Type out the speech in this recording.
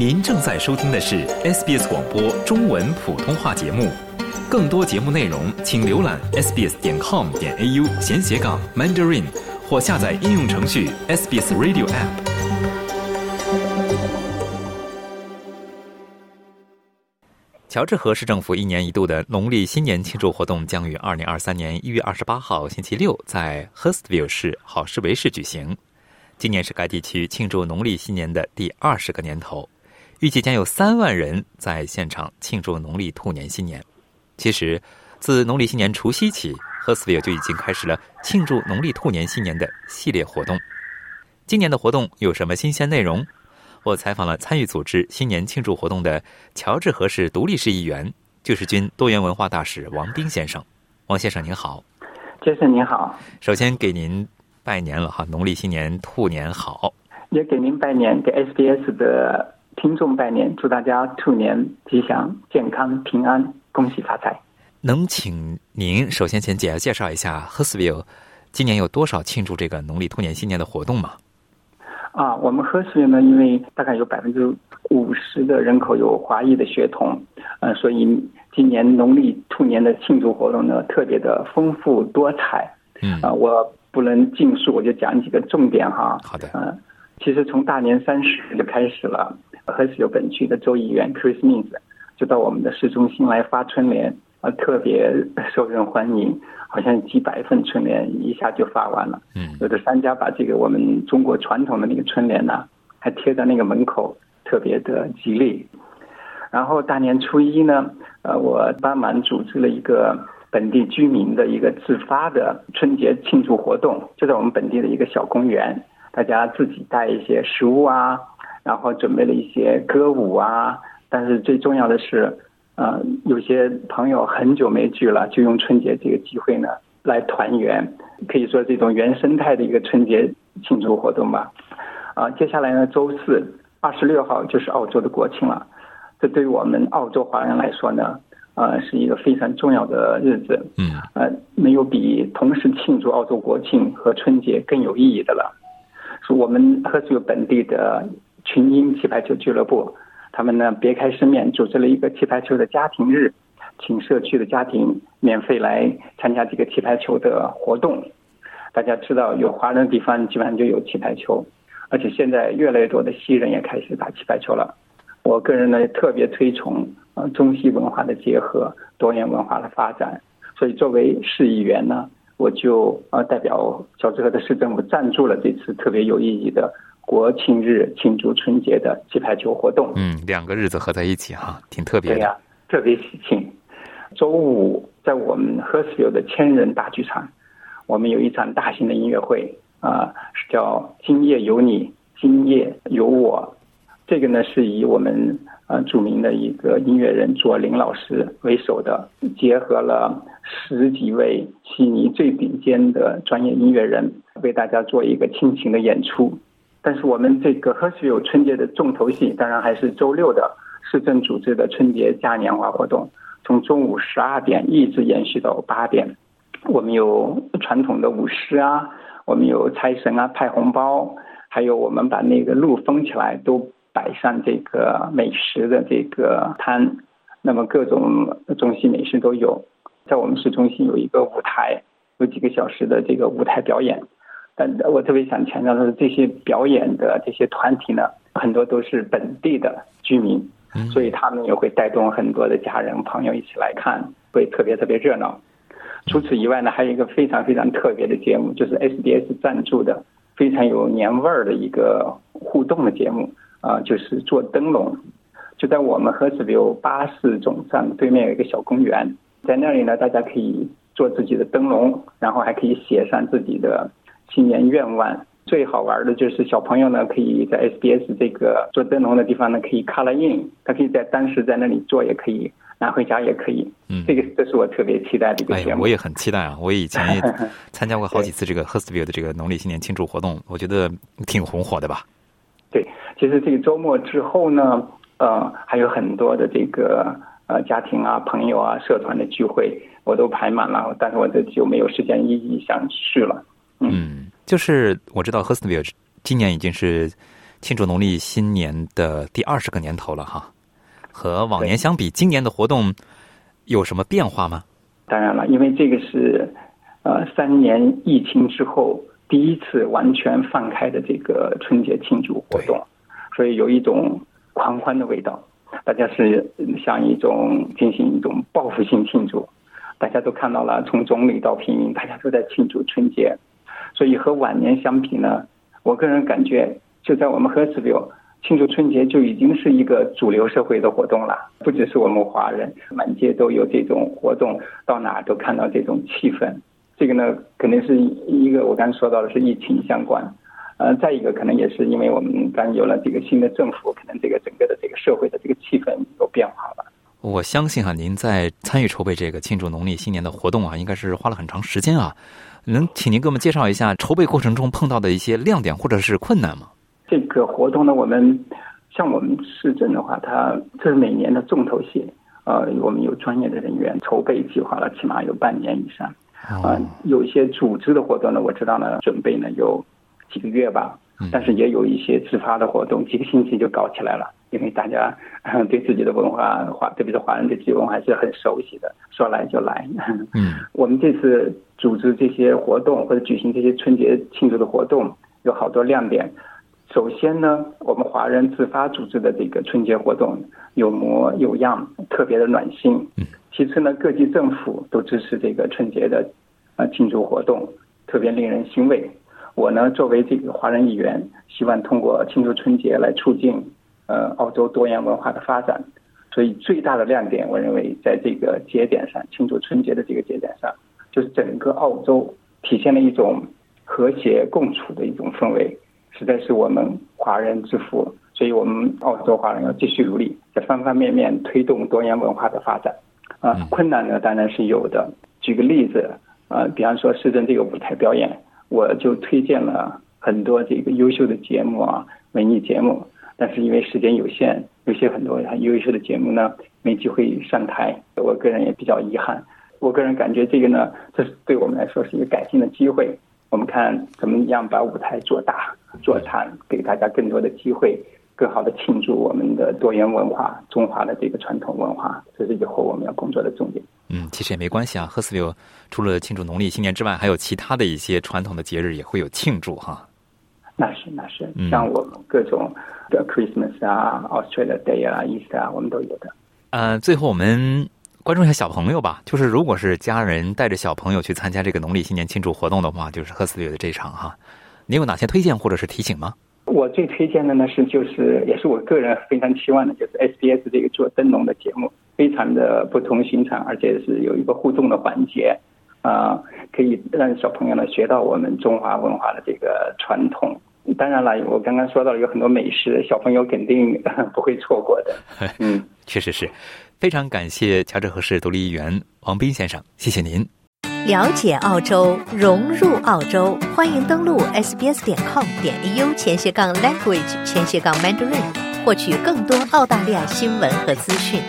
您正在收听的是 SBS 广播中文普通话节目。更多节目内容，请浏览 sbs 点 com 点 au 闲斜杠 mandarin，或下载应用程序 SBS Radio App。乔治河市政府一年一度的农历新年庆祝活动将于二零二三年一月二十八号星期六在 Hurstville 市好市维市举行。今年是该地区庆祝农历新年的第二十个年头，预计将有三万人在现场庆祝农历兔年新年。其实，自农历新年除夕起，Hurstville 就已经开始了庆祝农历兔年新年的系列活动。今年的活动有什么新鲜内容？我采访了参与组织新年庆祝活动的乔治河市独立市议员、救世军多元文化大使王斌先生。王先生您好，先生您好。首先给您拜年了哈，农历新年兔年好。也给您拜年，给 SBS 的听众拜年，祝大家兔年吉祥、健康、平安，恭喜发财。能请您首先先简介绍一下 Hurstville 今年有多少庆祝这个农历兔年新年的活动吗？啊，我们喝水呢，因为大概有百分之五十的人口有华裔的血统，呃，所以今年农历兔年的庆祝活动呢，特别的丰富多彩。嗯，啊，我不能尽述，我就讲几个重点哈。好的。嗯，其实从大年三十就开始了，河水本区的州议员 Chris Means 就到我们的市中心来发春联，啊，特别 受人欢迎。好像几百份春联一下就发完了，嗯，有的商家把这个我们中国传统的那个春联呢，还贴在那个门口，特别的吉利。然后大年初一呢，呃，我帮忙组织了一个本地居民的一个自发的春节庆祝活动，就在我们本地的一个小公园，大家自己带一些食物啊，然后准备了一些歌舞啊，但是最重要的是。呃，有些朋友很久没聚了，就用春节这个机会呢来团圆，可以说这种原生态的一个春节庆祝活动吧。啊，接下来呢，周四二十六号就是澳洲的国庆了，这对于我们澳洲华人来说呢，呃，是一个非常重要的日子。嗯。呃，没有比同时庆祝澳洲国庆和春节更有意义的了。是我们赫斯有本地的群英棋牌球俱乐部。他们呢别开生面，组织了一个棋排球的家庭日，请社区的家庭免费来参加这个棋排球的活动。大家知道，有华人的地方基本上就有棋排球，而且现在越来越多的西人也开始打棋排球了。我个人呢特别推崇呃中西文化的结合，多元文化的发展。所以作为市议员呢，我就呃代表乔治河的市政府赞助了这次特别有意义的。国庆日庆祝春节的气排球活动，嗯，两个日子合在一起哈，挺特别的。对呀，特别喜庆。周五在我们 h e r s v i l l e 的千人大剧场，我们有一场大型的音乐会啊，是叫《今夜有你，今夜有我》。这个呢是以我们呃著名的一个音乐人左林老师为首的，结合了十几位悉尼最顶尖的专业音乐人，为大家做一个亲情的演出。但是我们这个 h e r s v i l l e 春节的重头戏，当然还是周六的市政组织的春节嘉年华活动，从中午十二点一直延续到八点。我们有传统的舞狮啊，我们有财神啊派红包，还有我们把那个路封起来，都摆上这个美食的这个摊，那么各种中西美食都有。在我们市中心有一个舞台，有几个小时的这个舞台表演。我特别想强调的是，这些表演的这些团体呢，很多都是本地的居民，所以他们也会带动很多的家人朋友一起来看，会特别特别热闹。除此以外呢，还有一个非常非常特别的节目，就是 SBS 赞助的非常有年味儿的一个互动的节目啊，就是做灯笼。就在我们河子流巴士总站对面有一个小公园，在那里呢，大家可以做自己的灯笼，然后还可以写上自己的。新年愿望最好玩的就是小朋友呢，可以在 SBS 这个做灯笼的地方呢，可以 color in，他可以在当时在那里做，也可以拿回家，也可以。嗯，这个这是我特别期待的一个节目。我也很期待啊！我以前也 参加过好几次这个 Hurstville 的这个农历新年庆祝活动，我觉得挺红火的吧。对，其实这个周末之后呢，呃，还有很多的这个呃家庭啊、朋友啊、社团的聚会，我都排满了，但是我这就没有时间一一想去了。嗯，就是我知道 h u r s t v i l l e 今年已经是庆祝农历新年的第二十个年头了哈。和往年相比，今年的活动有什么变化吗？当然了，因为这个是呃三年疫情之后第一次完全放开的这个春节庆祝活动，所以有一种狂欢的味道。大家是像一种进行一种报复性庆祝，大家都看到了，从总理到平民，大家都在庆祝春节。所以和往年相比呢，我个人感觉，就在我们赫斯比庆祝春节就已经是一个主流社会的活动了。不只是我们华人，满街都有这种活动，到哪都看到这种气氛。这个呢，肯定是一个我刚才说到的是疫情相关。呃，再一个可能也是因为我们刚有了这个新的政府，可能这个整个的这个社会的这个气氛有变化了。我相信哈，您在参与筹备这个庆祝农历新年的活动啊，应该是花了很长时间啊。能请您给我们介绍一下筹备过程中碰到的一些亮点或者是困难吗？这个活动呢，我们像我们市政的话，它这是每年的重头戏。呃，我们有专业的人员筹备计划了，起码有半年以上。啊，有一些组织的活动呢，我知道呢，准备呢有。几个月吧，但是也有一些自发的活动，几个星期就搞起来了。因为大家对自己的文化，华特别是华人对自己文化是很熟悉的，说来就来。嗯，我们这次组织这些活动或者举行这些春节庆祝的活动，有好多亮点。首先呢，我们华人自发组织的这个春节活动有模有样，特别的暖心。其次呢，各级政府都支持这个春节的啊庆祝活动，特别令人欣慰。我呢，作为这个华人议员，希望通过庆祝春节来促进呃澳洲多元文化的发展。所以最大的亮点，我认为在这个节点上，庆祝春节的这个节点上，就是整个澳洲体现了一种和谐共处的一种氛围，实在是我们华人之福。所以我们澳洲华人要继续努力，在方方面面推动多元文化的发展。啊，困难呢当然是有的。举个例子，啊，比方说市政这个舞台表演。我就推荐了很多这个优秀的节目啊，文艺节目，但是因为时间有限，有些很多很优秀的节目呢没机会上台，我个人也比较遗憾。我个人感觉这个呢，这是对我们来说是一个改进的机会。我们看怎么样把舞台做大做长，给大家更多的机会，更好的庆祝我们的多元文化、中华的这个传统文化，这是以后我们要工作的重点。嗯，其实也没关系啊。赫斯维尔除了庆祝农历新年之外，还有其他的一些传统的节日也会有庆祝哈。那是那是，像我们各种的 Christmas 啊、Australia Day 啊、Easter 啊，我们都有的。呃，最后我们关注一下小朋友吧。就是如果是家人带着小朋友去参加这个农历新年庆祝活动的话，就是贺斯维尔的这场哈，您有哪些推荐或者是提醒吗？我最推荐的呢是，就是也是我个人非常期望的，就是 SBS 这个做灯笼的节目。非常的不同寻常，而且是有一个互动的环节，啊，可以让小朋友呢学到我们中华文化的这个传统。当然了，我刚刚说到了有很多美食，小朋友肯定不会错过的。嗯，确实是，非常感谢乔治和市独立议员王斌先生，谢谢您。了解澳洲，融入澳洲，欢迎登录 sbs 点 com 点 au 前斜杠 language 前斜杠 mandarin，获取更多澳大利亚新闻和资讯。